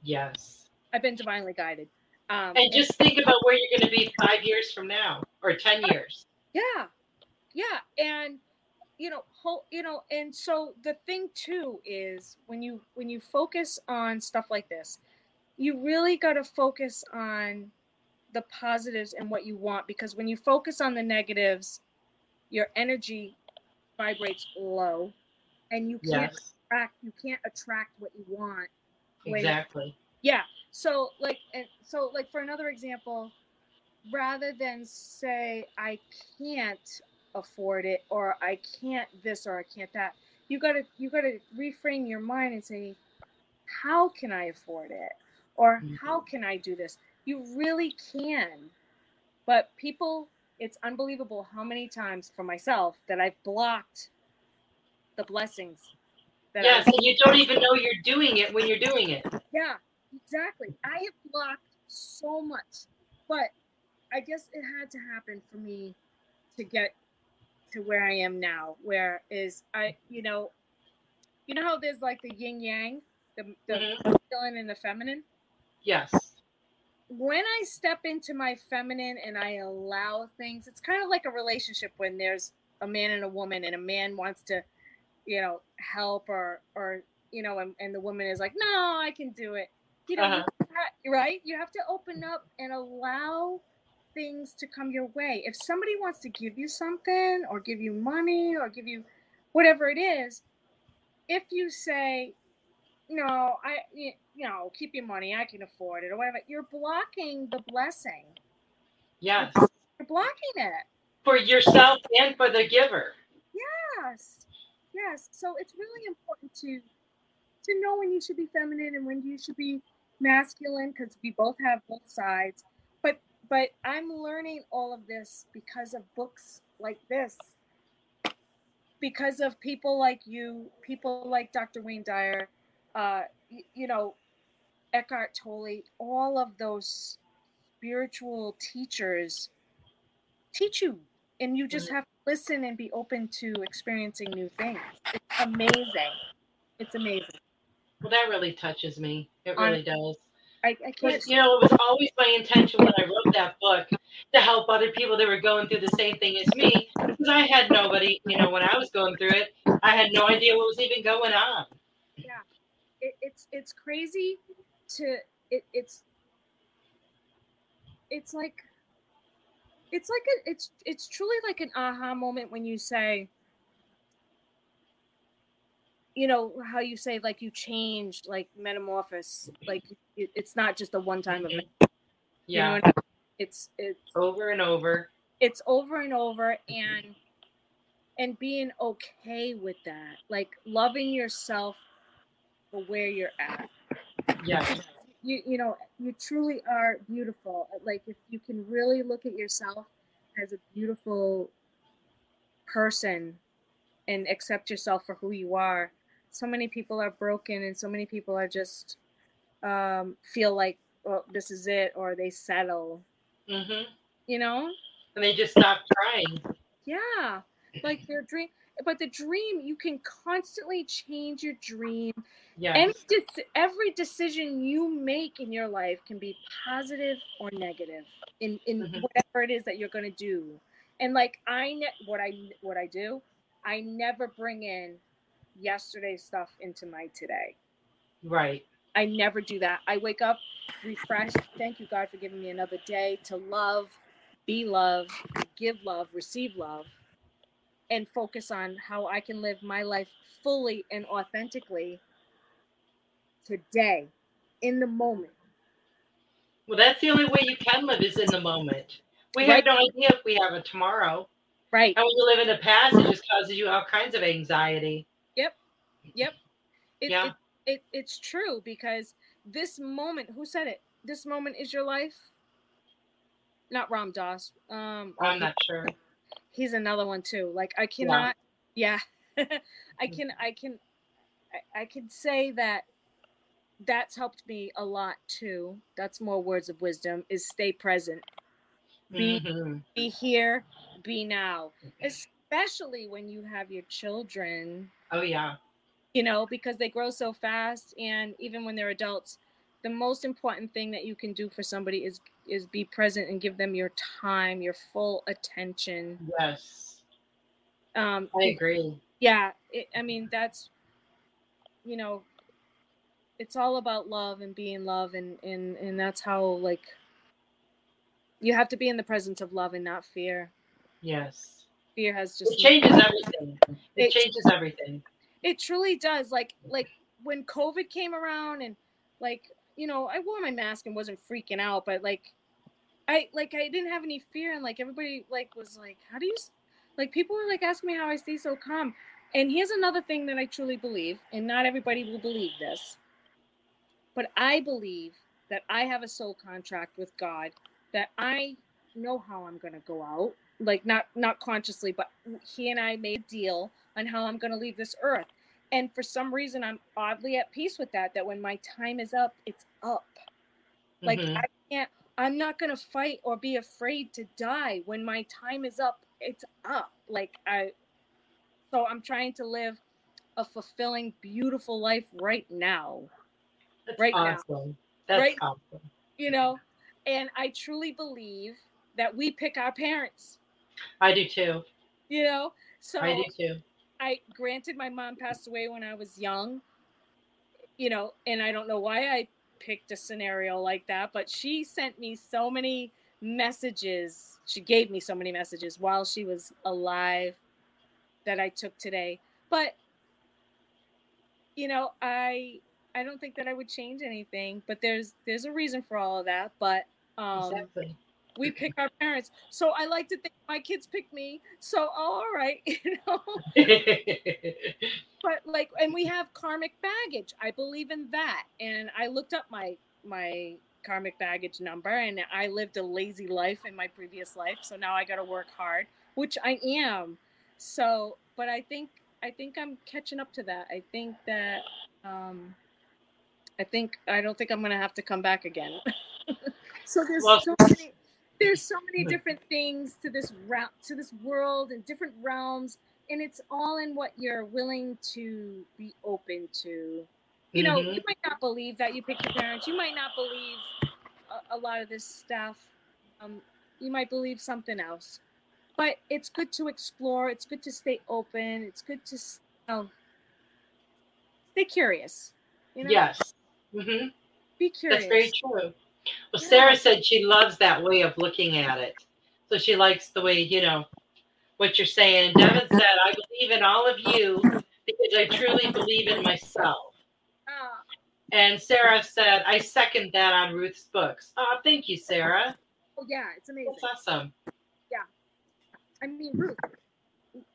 Yes. I've been divinely guided. Um, And just think about where you're going to be five years from now or 10 years. yeah, yeah, and you know, whole, you know, and so the thing too is when you when you focus on stuff like this, you really got to focus on the positives and what you want because when you focus on the negatives, your energy vibrates low, and you can't Yes. attract you can't attract what you want when Exactly. yeah so like and so like for another example rather than say i can't afford it or i can't this or i can't that you gotta you gotta reframe your mind and say how can i afford it or how mm-hmm. can i do this you really can but people it's unbelievable how many times for myself that i've blocked the blessings that Yes. I, And you don't even know you're doing it when you're doing it. yeah, exactly. I have blocked so much, but I guess it had to happen for me to get to where I am now. Where is I, you know, you know how there's like the yin yang, the the Mhm. masculine and the feminine. Yes. When I step into my feminine and I allow things, it's kind of like a relationship when there's a man and a woman, and a man wants to, you know, help or or you know, and, and the woman is like, no, I can do it. You know, Uh-huh. right? You have to open up and allow things to come your way. If somebody wants to give you something or give you money or give you whatever it is, if you say, no, I, you know, keep your money, I can afford it or whatever, you're blocking the blessing. Yes. You're blocking it. For yourself and for the giver. Yes. Yes. So it's really important to to know when you should be feminine and when you should be masculine because we both have both sides. But but I'm learning all of this because of books like this. Because of people like you, people like Dr. Wayne Dyer, uh, y- you know, Eckhart Tolle, all of those spiritual teachers teach you and you just have to listen and be open to experiencing new things. It's amazing. It's amazing. Well, that really touches me. It really does. I, I can't. Because, you know, it was always my intention when I wrote that book to help other people that were going through the same thing as me. Because I had nobody, you know, when I was going through it, I had no idea what was even going on. It, it's it's crazy to it, it's it's like it's like a, it's it's truly like an aha moment when you say you know how you say like you change like metamorphosis like it, it's not just a one time event you know Yeah. I mean? it's it's Over and over. it's over and over and and being okay with that like loving yourself for where you're at Yes. you you know you truly are beautiful like if you can really look at yourself as a beautiful person and accept yourself for who you are so many people are broken and so many people are just um, feel like well, this is it, or they settle. Mm-hmm. You know? And they just stop trying. Yeah, like their dream. But the dream, you can constantly change your dream. Yes. Any dec- every decision you make in your life can be positive or negative in in Mhm. whatever it is that you're going to do. And like I ne- what I what I do, I never bring in yesterday's stuff into my today. right. I never do that. I wake up refreshed. Thank you, God, for giving me another day to love, be love, give love, receive love, and focus on how I can live my life fully and authentically today, in the moment. Well, that's the only way you can live is in the moment. We have no idea if we have a tomorrow. Right. And when you live in the past, it just causes you all kinds of anxiety. Yep. Yep. It, Yeah. it, it, it's true because this moment, who said it? This moment is your life. Not Ram Dass. Um, I'm not sure. He's another one too. Like I cannot. Yeah, I can. I can. I, I can say that that's helped me a lot too. That's more words of wisdom. Is stay present. Be Mhm. be here. Be now. Especially when you have your children. Oh yeah. you know, because they grow so fast and even when they're adults, the most important thing that you can do for somebody is is be present and give them your time, your full attention. Yes. Um I agree. yeah, it, I mean that's you know, it's all about love and being love and and and that's how like you have to be in the presence of love and not fear. Yes. Fear has just It changes everything. It It- changes everything. it truly does like like when covid came around and like you know i wore my mask and wasn't freaking out but like i like i didn't have any fear and like everybody like was like how do you like people were like asking me how i stay so calm and here's another thing that i truly believe and not everybody will believe this but i believe that i have a soul contract with god that i know how i'm to go out like not not consciously but he and i made a deal on how I'm to leave this earth. And for some reason, I'm oddly at peace with that, that when my time is up, it's up. Like, Mhm. I can't, I'm not going to fight or be afraid to die. When my time is up, it's up. Like, I, so I'm trying to live a fulfilling, beautiful life right now, That's right now. awesome. That's Right- awesome. you know? And I truly believe that we pick our parents, I do too. you know? So I do too. I granted my mom passed away when I was young, you know, and I don't know why I picked a scenario like that, but she sent me so many messages. She gave me so many messages while she was alive that I took today. But you know, I I don't think that I would change anything, but there's there's a reason for all of that, but um exactly. We pick our parents. So I like to think my kids pick me. So oh, all right, you know? But like and we have karmic baggage. I believe in that. And i looked up my my karmic baggage number and i lived a lazy life in my previous life so now i got to work hard which i am. So but i think i think i'm catching up to that. I think that um i think i don't think i'm gonna have to come back again. So there's Well- so many there's so many different things to this route to this world and different realms and it's all in what you're willing to be open to. You know Mhm. you might not believe that you picked your parents. You might not believe a, a lot of this stuff. Um, you might believe something else. But it's good to explore. It's good to stay open. It's good to know, stay curious. You know? Yes. hmm be curious That's very true. Well. Sarah said she loves that way of looking at it. So she likes the way, you know, what you're saying. And Devin said, I believe in all of you because I truly believe in myself. Ah, And Sarah said, I second that on Ruth's books. Oh, thank you, Sarah. oh yeah it's amazing That's awesome. Yeah. I mean, Ruth,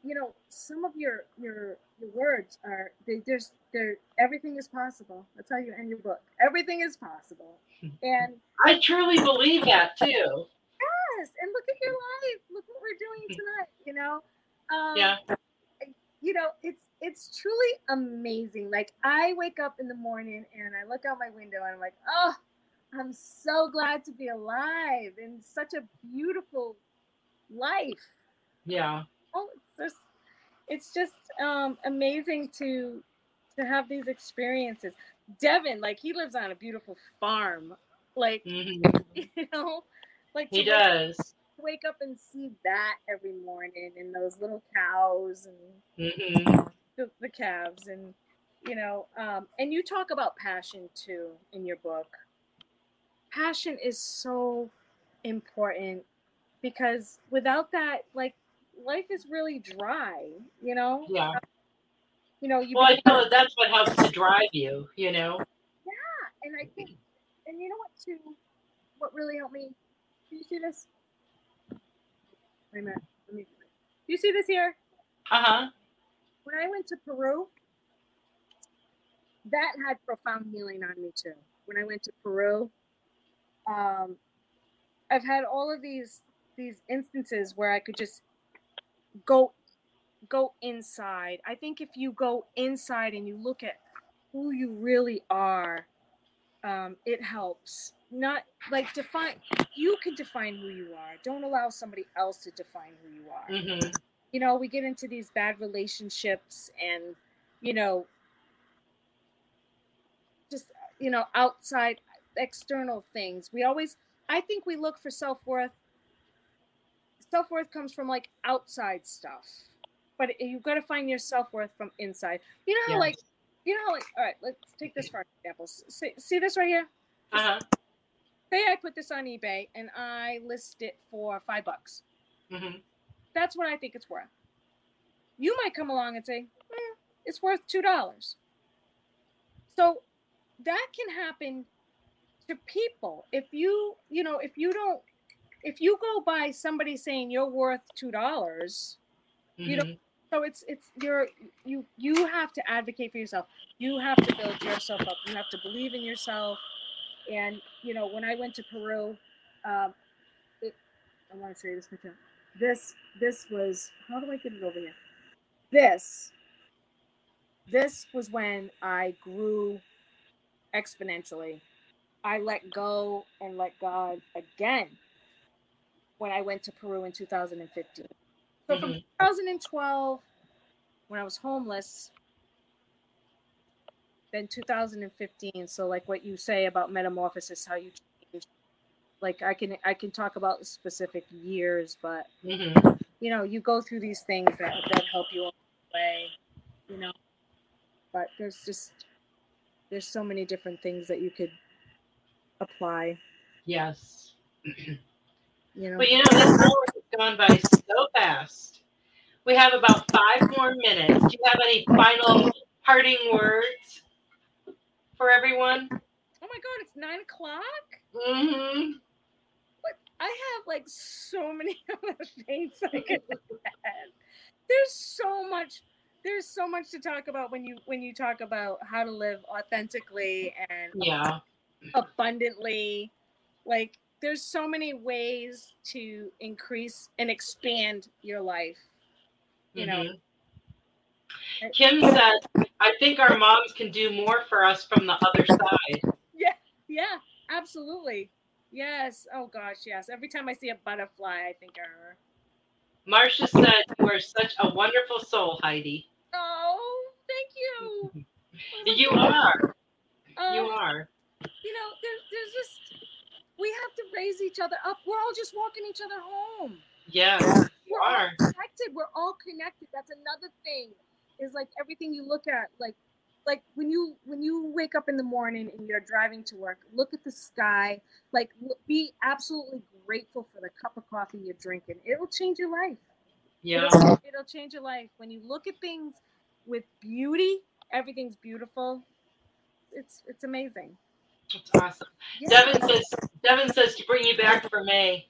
you know, some of your your your words are they just they're everything is possible. That's how you end your book. Everything is possible. And I truly believe that too. yes, and look at your life. Look what we're doing tonight. You know, um, Yeah. You know, it's it's truly amazing. Like I wake up in the morning and I look out my window and I'm like, oh, I'm so glad to be alive in such a beautiful life. Yeah. Oh, it's just it's just um, amazing to to have these experiences. Devin, like he lives on a beautiful farm, like Mhm. you know, like He to wake- does. wake up and see that every morning, and those little cows and hmm the, the calves, and you know, um, and you talk about passion too in your book. Passion is so important because without that, like life is really dry. You know, Yeah. you know, you Well, I feel that that's what helps to drive you. You know. Yeah, and I think, and you know what too, what really helped me. Do you see this? Wait a minute. Let me. Do you see this here? Uh huh. When I went to Peru, that had profound healing on me too. When I went to Peru, um, I've had all of these these instances where I could just go go inside. I think if you go inside and you look at who you really are, um, it helps. Not like define. You can define who you are. Don't allow somebody else to define who you are hmm you know, we get into these bad relationships and, you know, just, you know, outside external things. We always, I think we look for self worth. Self worth comes from like outside stuff, but you've got to find your self worth from inside. You know, how, Yes. like, you know, how, like, all right, let's take this for example. See, see this right here? Uh huh. Say I put this on eBay and I list it for five bucks. Mm-hmm. that's what I think it's worth. You might come along and say, eh, it's worth two dollars. So that can happen to people. If you, you know, if you don't, if you go by somebody saying you're worth two dollars, You don't- hmm so it's it's you're you you have to advocate for yourself. You have to build yourself up. You have to believe in yourself. And you know, when I went to Peru, um, it, I want to show you this picture. This this was how do I get it over here? This this was when I grew exponentially. I let go and let God again when I went to Peru in 2015. So from Mhm. 2012, when I was homeless, then 2015. So like what you say about metamorphosis, how you change. Like I can I can talk about specific years, but hmm you know you go through these things that that help you along the way, you know. But there's just there's so many different things that you could apply. Yes. You know. Well, you know, this hour has gone by so fast. We have about five more minutes. Do you have any final parting words for everyone? Oh my God! It's nine o'clock. Mm-hmm. But I have like so many other things I could add. There's so much. There's so much to talk about when you when you talk about how to live authentically and Yeah. abundantly. Like there's so many ways to increase and expand your life. You know. Mhm. Kim said, I think our moms can do more for us from the other side. Yeah. Yeah. Absolutely. Yes. Oh gosh. Yes. Every time I see a butterfly, I think of her. Marcia said, You are such a wonderful soul, Heidi. Oh, thank you. You are. Um, You are. you know, there's there's just we have to raise each other up. We're all just walking each other home. Yes, We're all are. connected. We're all connected. That's another thing. Is like everything you look at, like like when you when you wake up in the morning and you're driving to work, look at the sky. Like be absolutely grateful for the cup of coffee you're drinking. It will change your life. Yeah. It'll, it'll change your life. When you look at things with beauty, everything's beautiful. It's it's amazing. That's awesome. Yeah. Devin says Devin says to bring you back for May.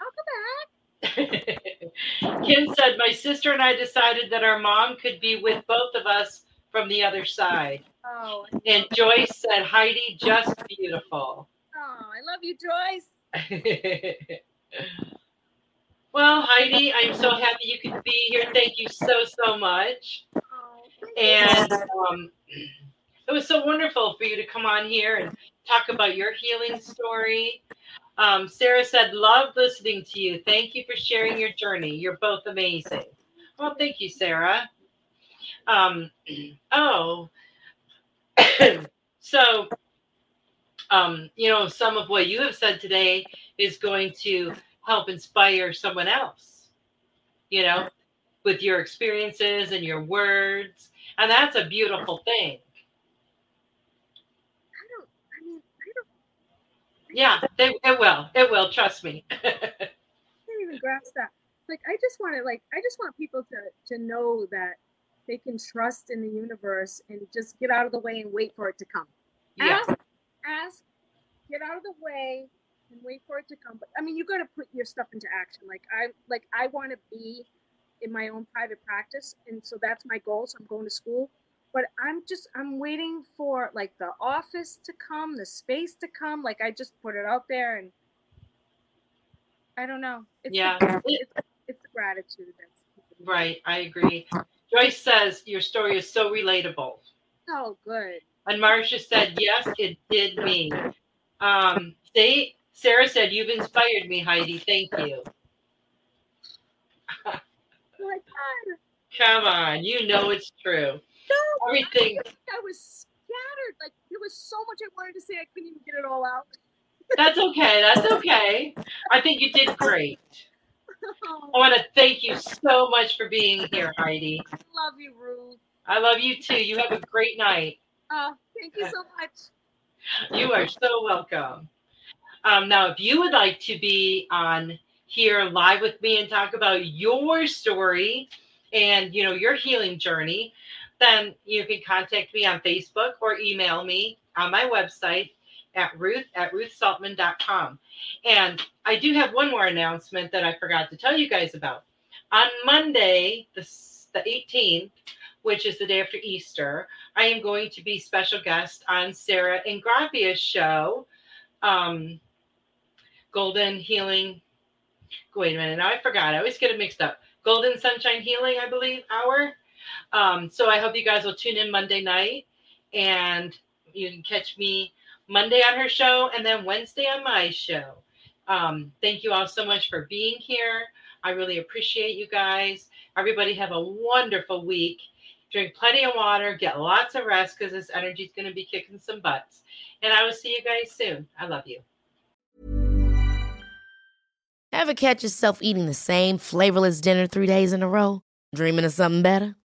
I'll come back. Kim said, My sister and I decided that our mom could be with both of us from the other side. Oh, And Joyce said, Heidi, just beautiful. oh, I love you, Joyce. well, Heidi, I'm so happy you could be here. Thank you so, so much. Oh. And um, it was so wonderful for you to come on here and talk about your healing story. Um, Sarah said, Love listening to you. Thank you for sharing your journey. You're both amazing. Well, thank you, Sarah. Um, oh, so, um, you know, some of what you have said today is going to help inspire someone else, you know, with your experiences and your words. And that's a beautiful thing. I don't. I mean, I don't. Yeah, it, it will. It will. Trust me. I can't even grasp that. Like, I just want to, like, I just want people to to know that they can trust in the universe and just get out of the way and wait for it to come. yeah. Ask, ask, get out of the way and wait for it to come. But I mean, you got to put your stuff into action. Like I, like I want to be in my own private practice, and so that's my goal. So I'm going to school, but I'm just I'm waiting for like the office to come, the space to come. Like I just put it out there, and I don't know. It's Yeah. the, it's, it's the gratitude that's Right. I agree. Joyce says your story is so relatable. Oh, good. And Marcia said, yes, it did me. Um, they, Sarah said, you've inspired me, Heidi. Thank you. Oh my God. Come on. You know it's true. No, Everything. I was scattered. Like there was so much I wanted to say, I couldn't even get it all out. That's okay. That's okay. I think you did great. I want to thank you so much for being here, Heidi. I love you, Ruth. I love you too. You have a great night. Oh, thank you so much. You are so welcome. Um, now, if you would like to be on here live with me and talk about your story and you know your healing journey, then you can contact me on Facebook or email me on my website at ruth at ruthsaltman.com. And I do have one more announcement that I forgot to tell you guys about. On Monday, the, the 18th, which is the day after Easter, I am going to be special guest on Sarah Ingravia's show, um, Golden Healing. Wait a minute, now I forgot. I always get it mixed up. Golden Sunshine Healing, I believe, hour. Um, so I hope you guys will tune in Monday night, and you can catch me Monday on her show, and then Wednesday on my show. Um, thank you all so much for being here. I really appreciate you guys. Everybody have a wonderful week drink plenty of water, get lots of rest because this energy is going to be kicking some butts. And I will see you guys soon. I love you. Ever catch yourself eating the same flavorless dinner three days in a row? Dreaming of something better?